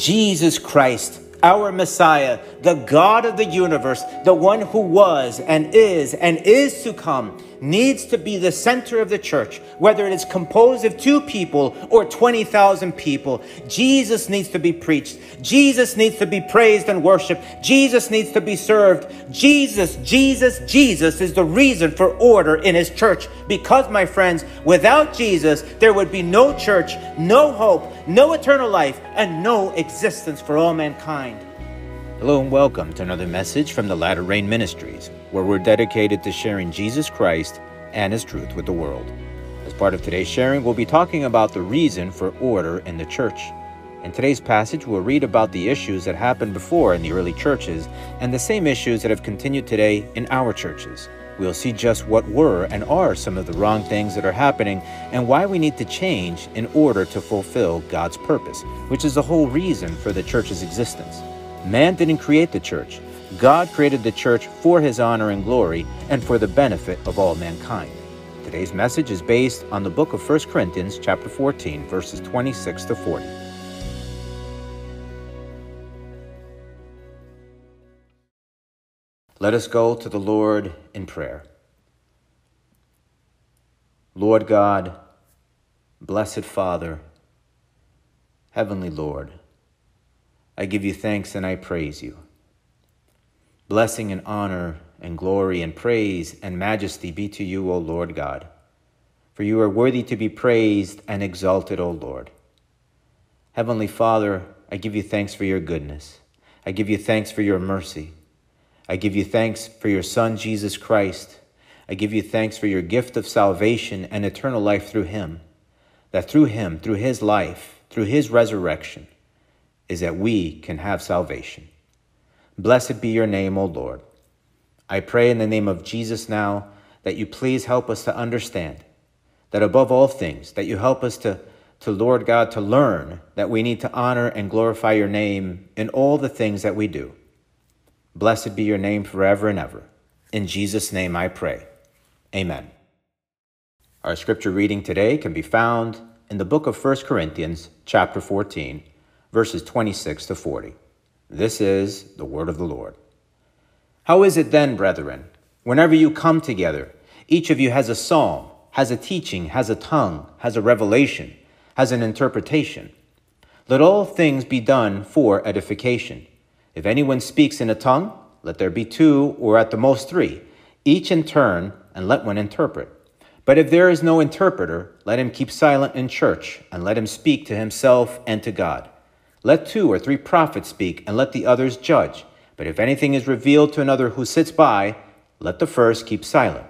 Jesus Christ, our Messiah, the God of the universe, the one who was and is and is to come, needs to be the center of the church, whether it is composed of two people or 20,000 people. Jesus needs to be preached. Jesus needs to be praised and worshiped. Jesus needs to be served. Jesus, Jesus, Jesus is the reason for order in his church. Because, my friends, without Jesus, there would be no church, no hope, no eternal life, and no existence for all mankind. Hello and welcome to another message from the Latter Rain Ministries, where we're dedicated to sharing Jesus Christ and His truth with the world. As part of today's sharing, we'll be talking about the reason for order in the church. In today's passage, we'll read about the issues that happened before in the early churches and the same issues that have continued today in our churches. We'll see just what were and are some of the wrong things that are happening and why we need to change in order to fulfill God's purpose, which is the whole reason for the church's existence. Man didn't create the church. God created the church for his honor and glory and for the benefit of all mankind. Today's message is based on the book of 1 Corinthians chapter 14 verses 26 to 40. Let us go to the Lord in prayer. Lord God, blessed Father, Heavenly Lord, I give you thanks and I praise you. Blessing and honor and glory and praise and majesty be to you, O Lord God, for you are worthy to be praised and exalted, O Lord. Heavenly Father, I give you thanks for your goodness. I give you thanks for your mercy. I give you thanks for your Son, Jesus Christ. I give you thanks for your gift of salvation and eternal life through him, that through him, through his life, through his resurrection, is that we can have salvation. Blessed be your name, O Lord. I pray in the name of Jesus now that you please help us to understand that above all things, that you help us to, to Lord God, to learn that we need to honor and glorify your name in all the things that we do. Blessed be your name forever and ever. In Jesus' name I pray. Amen. Our scripture reading today can be found in the book of 1 Corinthians, chapter 14, verses 26 to 40. This is the word of the Lord. How is it then, brethren, whenever you come together, each of you has a psalm, has a teaching, has a tongue, has a revelation, has an interpretation? Let all things be done for edification. If anyone speaks in a tongue, let there be two or at the most three, each in turn, and let one interpret. But if there is no interpreter, let him keep silent in church, and let him speak to himself and to God. Let two or three prophets speak, and let the others judge. But if anything is revealed to another who sits by, let the first keep silent.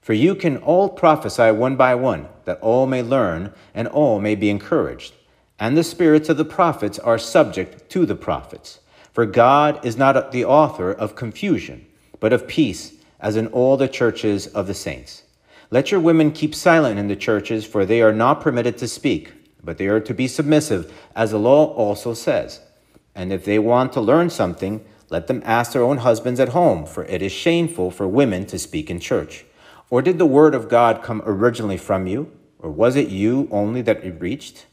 For you can all prophesy one by one, that all may learn, and all may be encouraged. And the spirits of the prophets are subject to the prophets. For God is not the author of confusion, but of peace, as in all the churches of the saints. Let your women keep silent in the churches, for they are not permitted to speak but they are to be submissive, as the law also says. And if they want to learn something, let them ask their own husbands at home, for it is shameful for women to speak in church. Or did the word of God come originally from you? Or was it you only that it reached?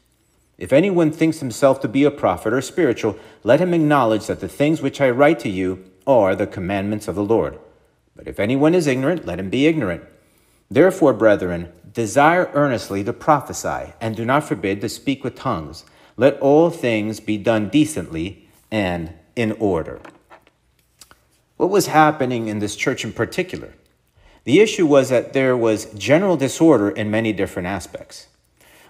If anyone thinks himself to be a prophet or spiritual, let him acknowledge that the things which I write to you are the commandments of the Lord. But if anyone is ignorant, let him be ignorant. Therefore, brethren, desire earnestly to prophesy, and do not forbid to speak with tongues. Let all things be done decently and in order. What was happening in this church in particular? The issue was that there was general disorder in many different aspects.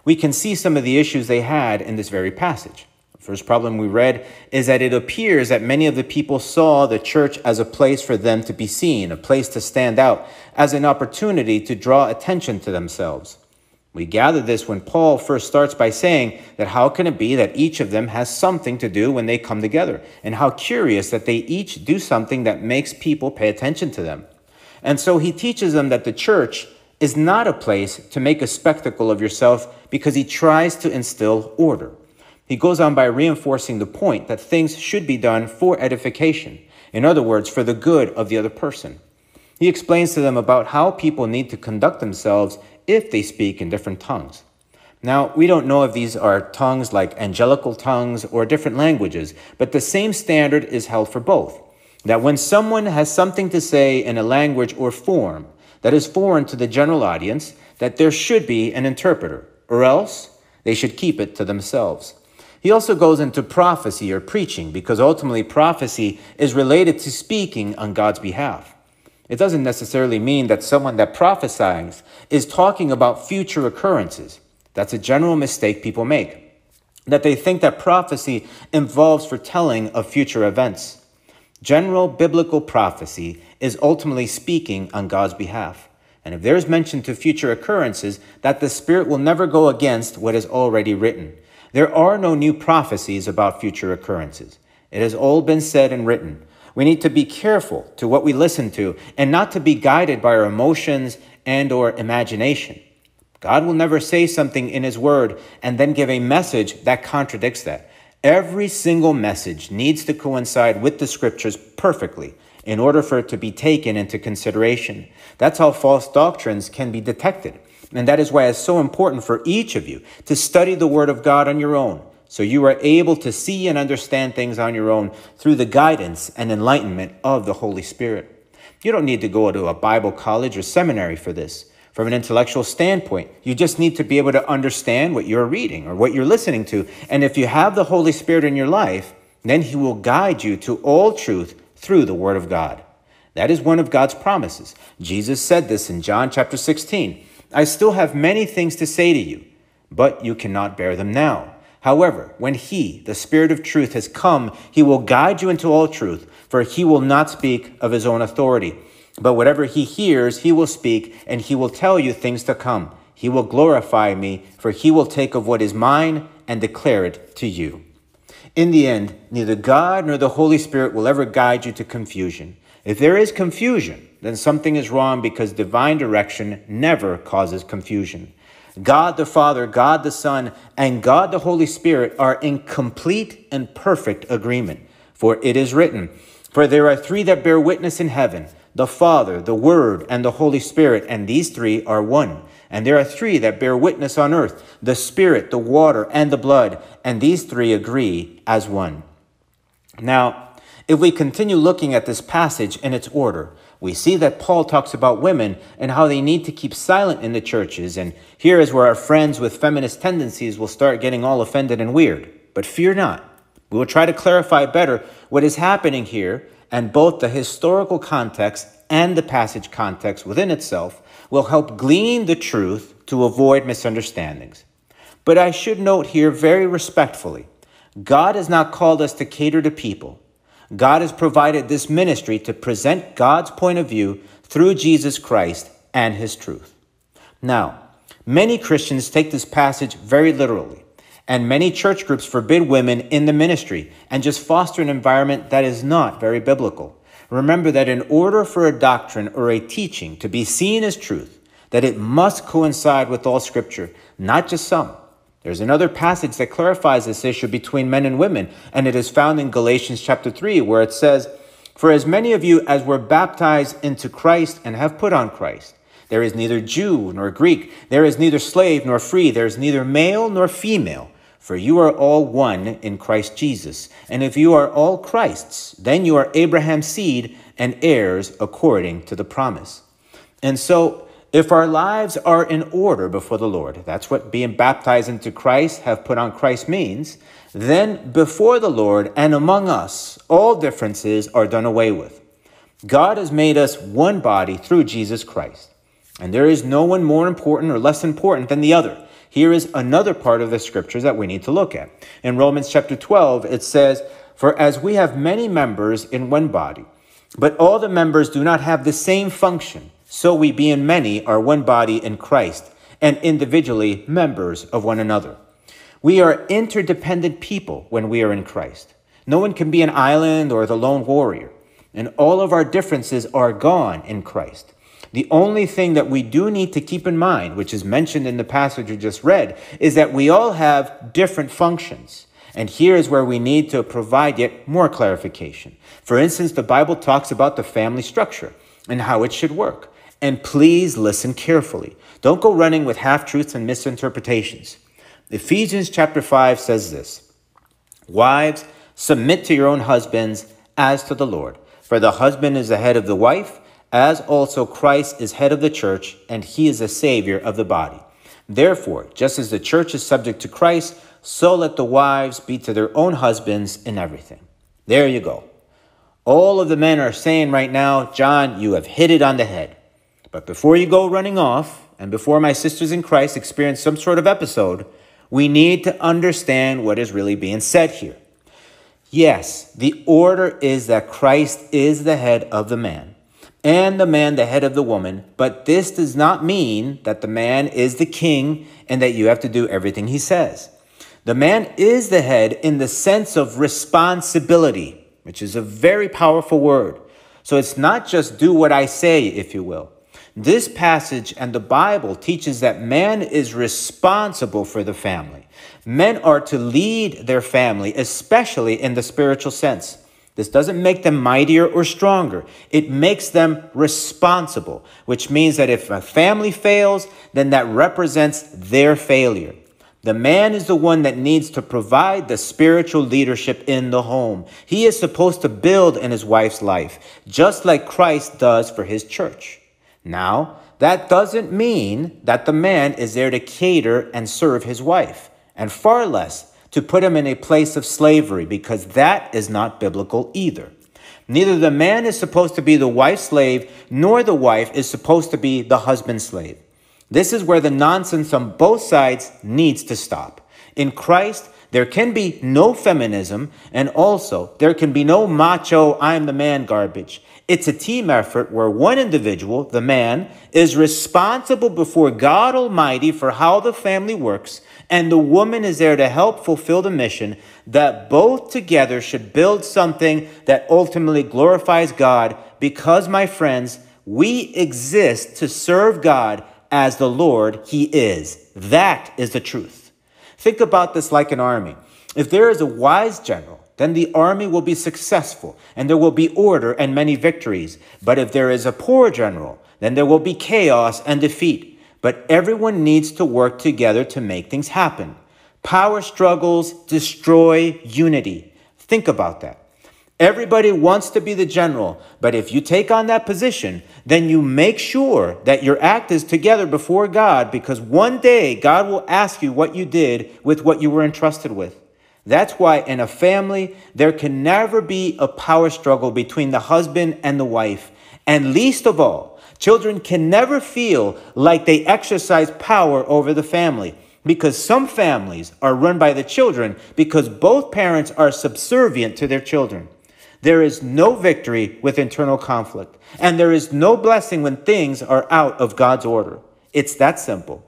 We can see some of the issues they had in this very passage. The First problem we read is that it appears that many of the people saw the church as a place for them to be seen, a place to stand out, as an opportunity to draw attention to themselves. We gather this when Paul first starts by saying that how can it be that each of them has something to do when they come together, and how curious that they each do something that makes people pay attention to them. And so he teaches them that the church is not a place to make a spectacle of yourself because he tries to instill order. He goes on by reinforcing the point that things should be done for edification, in other words, for the good of the other person. He explains to them about how people need to conduct themselves if they speak in different tongues. Now, we don't know if these are tongues like angelical tongues or different languages, but the same standard is held for both. That when someone has something to say in a language or form that is foreign to the general audience, that there should be an interpreter, or else they should keep it to themselves. He also goes into prophecy or preaching because ultimately prophecy is related to speaking on God's behalf. It doesn't necessarily mean that someone that prophesies is talking about future occurrences. That's a general mistake people make. That they think that prophecy involves foretelling of future events. General biblical prophecy is ultimately speaking on God's behalf. And if there is mention to future occurrences, that the Spirit will never go against what is already written. There are no new prophecies about future occurrences. It has all been said and written. We need to be careful to what we listen to and not to be guided by our emotions and or imagination. God will never say something in his word and then give a message that contradicts that. Every single message needs to coincide with the scriptures perfectly in order for it to be taken into consideration. That's how false doctrines can be detected. And that is why it's so important for each of you to study the Word of God on your own, so you are able to see and understand things on your own through the guidance and enlightenment of the Holy Spirit. You don't need to go to a Bible college or seminary for this. From an intellectual standpoint, you just need to be able to understand what you're reading or what you're listening to. And if you have the Holy Spirit in your life, then He will guide you to all truth through the Word of God. That is one of God's promises. Jesus said this in John chapter 16. I still have many things to say to you, but you cannot bear them now. However, when He, the Spirit of truth, has come, He will guide you into all truth, for He will not speak of His own authority. But whatever He hears, He will speak, and He will tell you things to come. He will glorify me, for He will take of what is mine and declare it to you. In the end, neither God nor the Holy Spirit will ever guide you to confusion. If there is confusion, then something is wrong because divine direction never causes confusion. God the Father, God the Son, and God the Holy Spirit are in complete and perfect agreement. For it is written, For there are three that bear witness in heaven the Father, the Word, and the Holy Spirit, and these three are one. And there are three that bear witness on earth the Spirit, the water, and the blood, and these three agree as one. Now, if we continue looking at this passage in its order, we see that Paul talks about women and how they need to keep silent in the churches. And here is where our friends with feminist tendencies will start getting all offended and weird. But fear not. We will try to clarify better what is happening here, and both the historical context and the passage context within itself will help glean the truth to avoid misunderstandings. But I should note here very respectfully God has not called us to cater to people. God has provided this ministry to present God's point of view through Jesus Christ and his truth. Now, many Christians take this passage very literally, and many church groups forbid women in the ministry and just foster an environment that is not very biblical. Remember that in order for a doctrine or a teaching to be seen as truth, that it must coincide with all scripture, not just some. There's another passage that clarifies this issue between men and women, and it is found in Galatians chapter 3, where it says, For as many of you as were baptized into Christ and have put on Christ, there is neither Jew nor Greek, there is neither slave nor free, there is neither male nor female, for you are all one in Christ Jesus. And if you are all Christ's, then you are Abraham's seed and heirs according to the promise. And so, if our lives are in order before the Lord, that's what being baptized into Christ, have put on Christ means, then before the Lord and among us, all differences are done away with. God has made us one body through Jesus Christ, and there is no one more important or less important than the other. Here is another part of the scriptures that we need to look at. In Romans chapter 12, it says, For as we have many members in one body, but all the members do not have the same function, so we, being many, are one body in Christ, and individually members of one another. We are interdependent people when we are in Christ. No one can be an island or the lone warrior, and all of our differences are gone in Christ. The only thing that we do need to keep in mind, which is mentioned in the passage we just read, is that we all have different functions. And here is where we need to provide yet more clarification. For instance, the Bible talks about the family structure and how it should work. And please listen carefully. Don't go running with half truths and misinterpretations. Ephesians chapter 5 says this Wives, submit to your own husbands as to the Lord. For the husband is the head of the wife, as also Christ is head of the church, and he is the Savior of the body. Therefore, just as the church is subject to Christ, so let the wives be to their own husbands in everything. There you go. All of the men are saying right now, John, you have hit it on the head. But before you go running off, and before my sisters in Christ experience some sort of episode, we need to understand what is really being said here. Yes, the order is that Christ is the head of the man and the man the head of the woman, but this does not mean that the man is the king and that you have to do everything he says. The man is the head in the sense of responsibility, which is a very powerful word. So it's not just do what I say, if you will. This passage and the Bible teaches that man is responsible for the family. Men are to lead their family, especially in the spiritual sense. This doesn't make them mightier or stronger. It makes them responsible, which means that if a family fails, then that represents their failure. The man is the one that needs to provide the spiritual leadership in the home. He is supposed to build in his wife's life, just like Christ does for his church. Now, that doesn't mean that the man is there to cater and serve his wife, and far less to put him in a place of slavery, because that is not biblical either. Neither the man is supposed to be the wife's slave, nor the wife is supposed to be the husband's slave. This is where the nonsense on both sides needs to stop. In Christ, there can be no feminism, and also there can be no macho, I'm the man garbage. It's a team effort where one individual, the man, is responsible before God Almighty for how the family works, and the woman is there to help fulfill the mission that both together should build something that ultimately glorifies God because, my friends, we exist to serve God as the Lord He is. That is the truth. Think about this like an army. If there is a wise general, then the army will be successful and there will be order and many victories. But if there is a poor general, then there will be chaos and defeat. But everyone needs to work together to make things happen. Power struggles destroy unity. Think about that. Everybody wants to be the general, but if you take on that position, then you make sure that your act is together before God because one day God will ask you what you did with what you were entrusted with. That's why in a family, there can never be a power struggle between the husband and the wife. And least of all, children can never feel like they exercise power over the family because some families are run by the children because both parents are subservient to their children. There is no victory with internal conflict, and there is no blessing when things are out of God's order. It's that simple.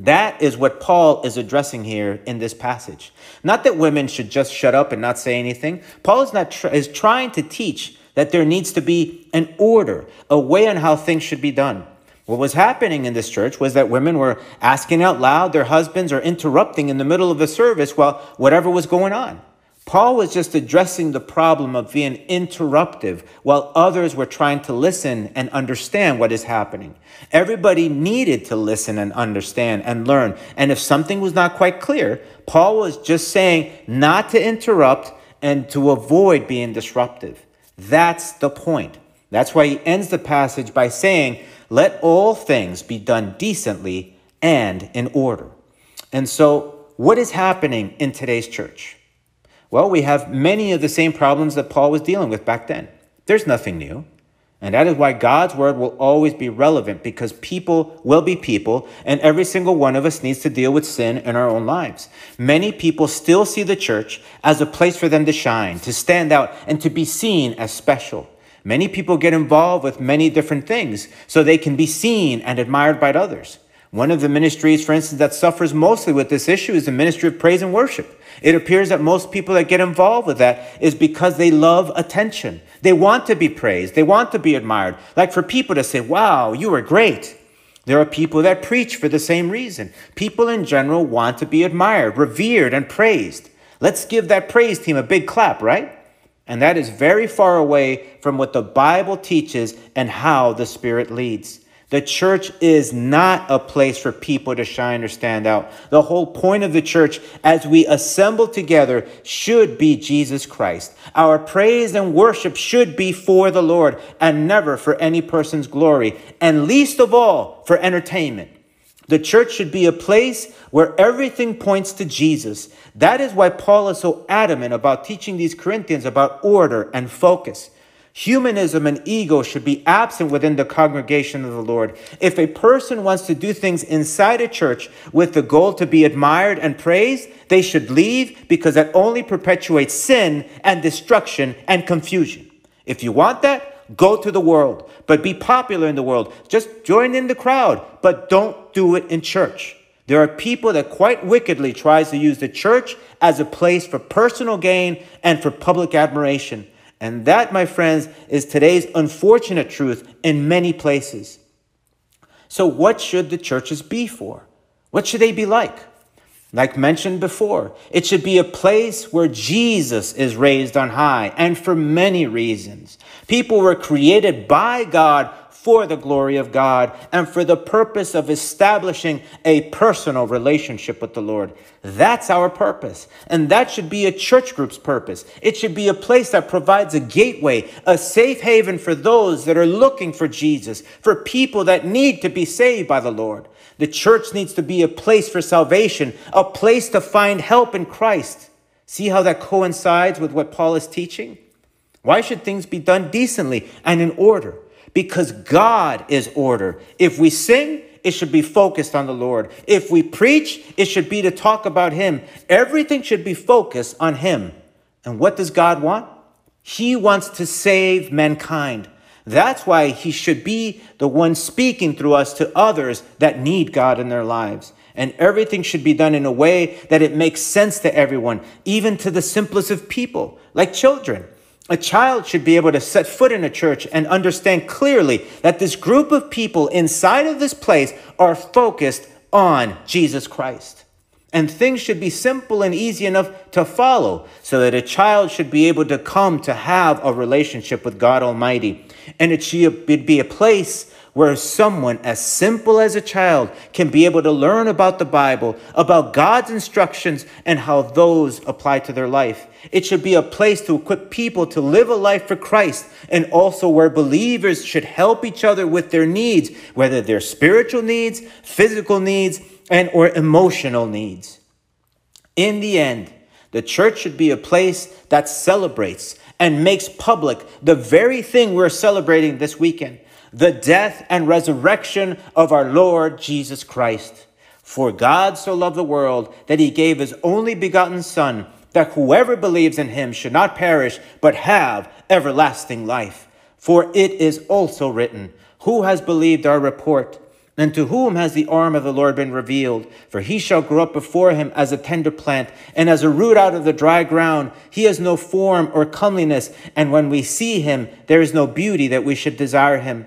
That is what Paul is addressing here in this passage. Not that women should just shut up and not say anything. Paul is not tr- is trying to teach that there needs to be an order, a way on how things should be done. What was happening in this church was that women were asking out loud their husbands or interrupting in the middle of the service while whatever was going on. Paul was just addressing the problem of being interruptive while others were trying to listen and understand what is happening. Everybody needed to listen and understand and learn. And if something was not quite clear, Paul was just saying not to interrupt and to avoid being disruptive. That's the point. That's why he ends the passage by saying, Let all things be done decently and in order. And so, what is happening in today's church? Well, we have many of the same problems that Paul was dealing with back then. There's nothing new. And that is why God's word will always be relevant because people will be people, and every single one of us needs to deal with sin in our own lives. Many people still see the church as a place for them to shine, to stand out, and to be seen as special. Many people get involved with many different things so they can be seen and admired by others. One of the ministries, for instance, that suffers mostly with this issue is the ministry of praise and worship. It appears that most people that get involved with that is because they love attention. They want to be praised. They want to be admired. Like for people to say, wow, you were great. There are people that preach for the same reason. People in general want to be admired, revered, and praised. Let's give that praise team a big clap, right? And that is very far away from what the Bible teaches and how the Spirit leads. The church is not a place for people to shine or stand out. The whole point of the church, as we assemble together, should be Jesus Christ. Our praise and worship should be for the Lord and never for any person's glory, and least of all for entertainment. The church should be a place where everything points to Jesus. That is why Paul is so adamant about teaching these Corinthians about order and focus. Humanism and ego should be absent within the congregation of the Lord. If a person wants to do things inside a church with the goal to be admired and praised, they should leave because that only perpetuates sin and destruction and confusion. If you want that, go to the world, but be popular in the world. Just join in the crowd, but don't do it in church. There are people that quite wickedly tries to use the church as a place for personal gain and for public admiration. And that, my friends, is today's unfortunate truth in many places. So, what should the churches be for? What should they be like? Like mentioned before, it should be a place where Jesus is raised on high, and for many reasons. People were created by God for the glory of God and for the purpose of establishing a personal relationship with the Lord. That's our purpose. And that should be a church group's purpose. It should be a place that provides a gateway, a safe haven for those that are looking for Jesus, for people that need to be saved by the Lord. The church needs to be a place for salvation, a place to find help in Christ. See how that coincides with what Paul is teaching? Why should things be done decently and in order? Because God is order. If we sing, it should be focused on the Lord. If we preach, it should be to talk about Him. Everything should be focused on Him. And what does God want? He wants to save mankind. That's why He should be the one speaking through us to others that need God in their lives. And everything should be done in a way that it makes sense to everyone, even to the simplest of people, like children. A child should be able to set foot in a church and understand clearly that this group of people inside of this place are focused on Jesus Christ. And things should be simple and easy enough to follow so that a child should be able to come to have a relationship with God Almighty. And it should be a place where someone as simple as a child can be able to learn about the Bible, about God's instructions, and how those apply to their life. It should be a place to equip people to live a life for Christ, and also where believers should help each other with their needs, whether they're spiritual needs, physical needs, and or emotional needs. In the end, the church should be a place that celebrates and makes public the very thing we're celebrating this weekend the death and resurrection of our Lord Jesus Christ. For God so loved the world that he gave his only begotten Son, that whoever believes in him should not perish, but have everlasting life. For it is also written, Who has believed our report? And to whom has the arm of the Lord been revealed? For he shall grow up before him as a tender plant, and as a root out of the dry ground. He has no form or comeliness, and when we see him, there is no beauty that we should desire him.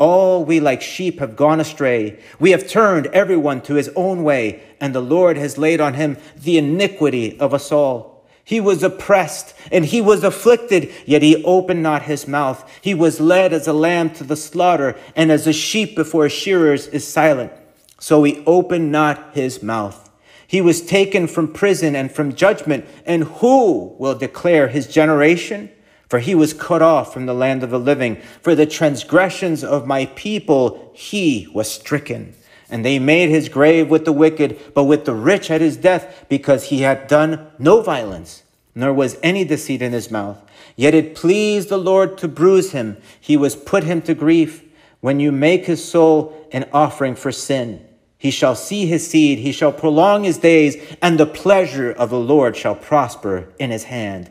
All we like sheep have gone astray. We have turned everyone to his own way, and the Lord has laid on him the iniquity of us all. He was oppressed and he was afflicted, yet he opened not his mouth. He was led as a lamb to the slaughter, and as a sheep before shearers is silent. So he opened not his mouth. He was taken from prison and from judgment, and who will declare his generation? For he was cut off from the land of the living. For the transgressions of my people he was stricken. And they made his grave with the wicked, but with the rich at his death, because he had done no violence, nor was any deceit in his mouth. Yet it pleased the Lord to bruise him. He was put him to grief. When you make his soul an offering for sin, he shall see his seed, he shall prolong his days, and the pleasure of the Lord shall prosper in his hand.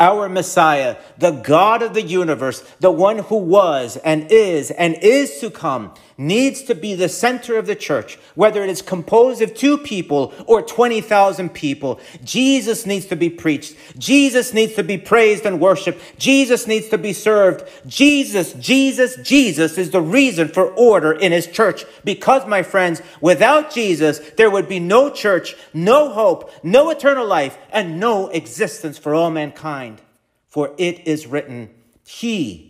our Messiah, the God of the universe, the one who was and is and is to come, needs to be the center of the church, whether it is composed of two people or 20,000 people. Jesus needs to be preached. Jesus needs to be praised and worshiped. Jesus needs to be served. Jesus, Jesus, Jesus is the reason for order in his church. Because, my friends, without Jesus, there would be no church, no hope, no eternal life, and no existence for all mankind. For it is written, He,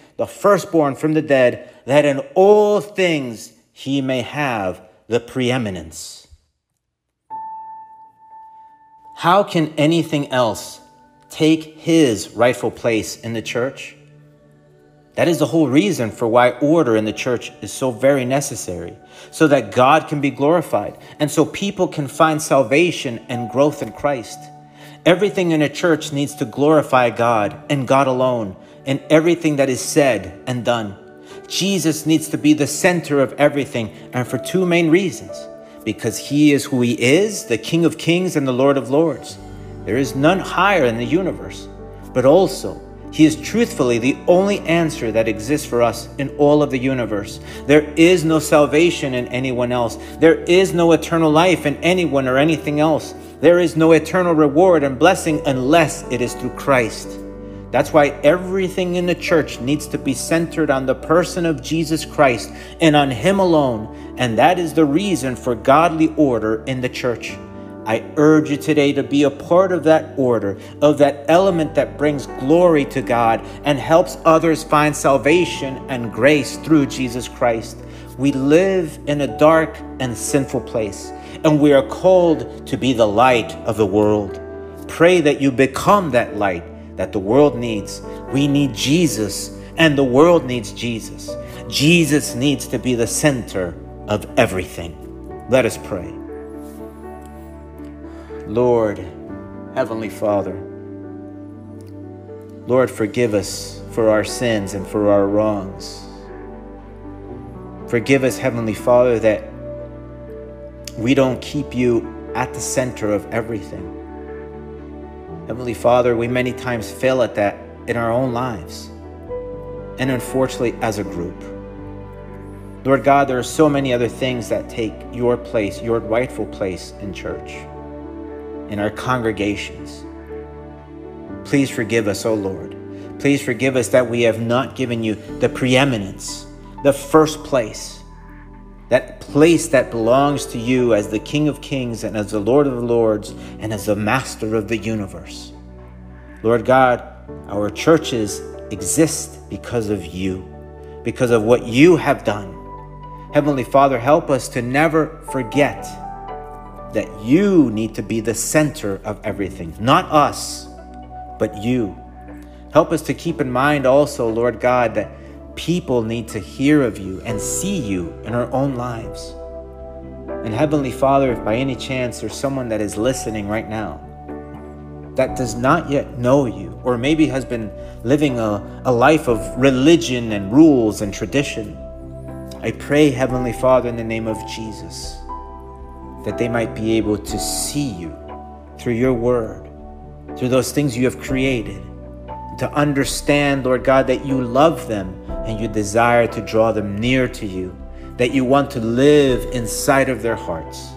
the firstborn from the dead, that in all things he may have the preeminence. How can anything else take his rightful place in the church? That is the whole reason for why order in the church is so very necessary, so that God can be glorified and so people can find salvation and growth in Christ. Everything in a church needs to glorify God and God alone, in everything that is said and done. Jesus needs to be the center of everything, and for two main reasons because he is who he is, the King of Kings and the Lord of Lords. There is none higher in the universe, but also he is truthfully the only answer that exists for us in all of the universe. There is no salvation in anyone else. There is no eternal life in anyone or anything else. There is no eternal reward and blessing unless it is through Christ. That's why everything in the church needs to be centered on the person of Jesus Christ and on Him alone. And that is the reason for godly order in the church. I urge you today to be a part of that order, of that element that brings glory to God and helps others find salvation and grace through Jesus Christ. We live in a dark and sinful place, and we are called to be the light of the world. Pray that you become that light that the world needs. We need Jesus, and the world needs Jesus. Jesus needs to be the center of everything. Let us pray. Lord, Heavenly Father, Lord, forgive us for our sins and for our wrongs. Forgive us, Heavenly Father, that we don't keep you at the center of everything. Heavenly Father, we many times fail at that in our own lives, and unfortunately, as a group. Lord God, there are so many other things that take your place, your rightful place in church, in our congregations. Please forgive us, O oh Lord. Please forgive us that we have not given you the preeminence, the first place that place that belongs to you as the King of Kings and as the Lord of the Lords and as the Master of the universe. Lord God, our churches exist because of you, because of what you have done. Heavenly Father, help us to never forget that you need to be the center of everything, not us, but you. Help us to keep in mind also, Lord God, that People need to hear of you and see you in our own lives. And Heavenly Father, if by any chance there's someone that is listening right now that does not yet know you, or maybe has been living a, a life of religion and rules and tradition, I pray, Heavenly Father, in the name of Jesus, that they might be able to see you through your word, through those things you have created, to understand, Lord God, that you love them and you desire to draw them near to you, that you want to live inside of their hearts.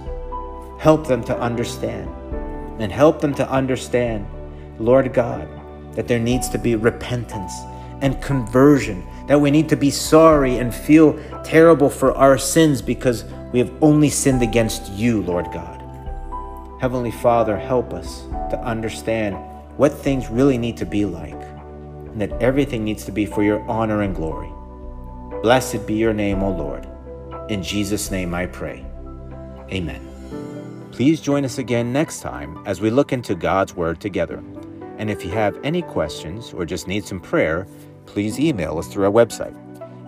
Help them to understand and help them to understand, Lord God, that there needs to be repentance and conversion, that we need to be sorry and feel terrible for our sins because we have only sinned against you, Lord God. Heavenly Father, help us to understand what things really need to be like, and that everything needs to be for your honor and glory. Blessed be your name, O Lord. In Jesus' name I pray. Amen. Please join us again next time as we look into God's Word together. And if you have any questions or just need some prayer, please email us through our website.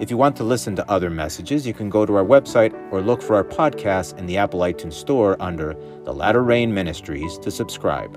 If you want to listen to other messages, you can go to our website or look for our podcast in the Apple iTunes Store under The Latter Rain Ministries to subscribe.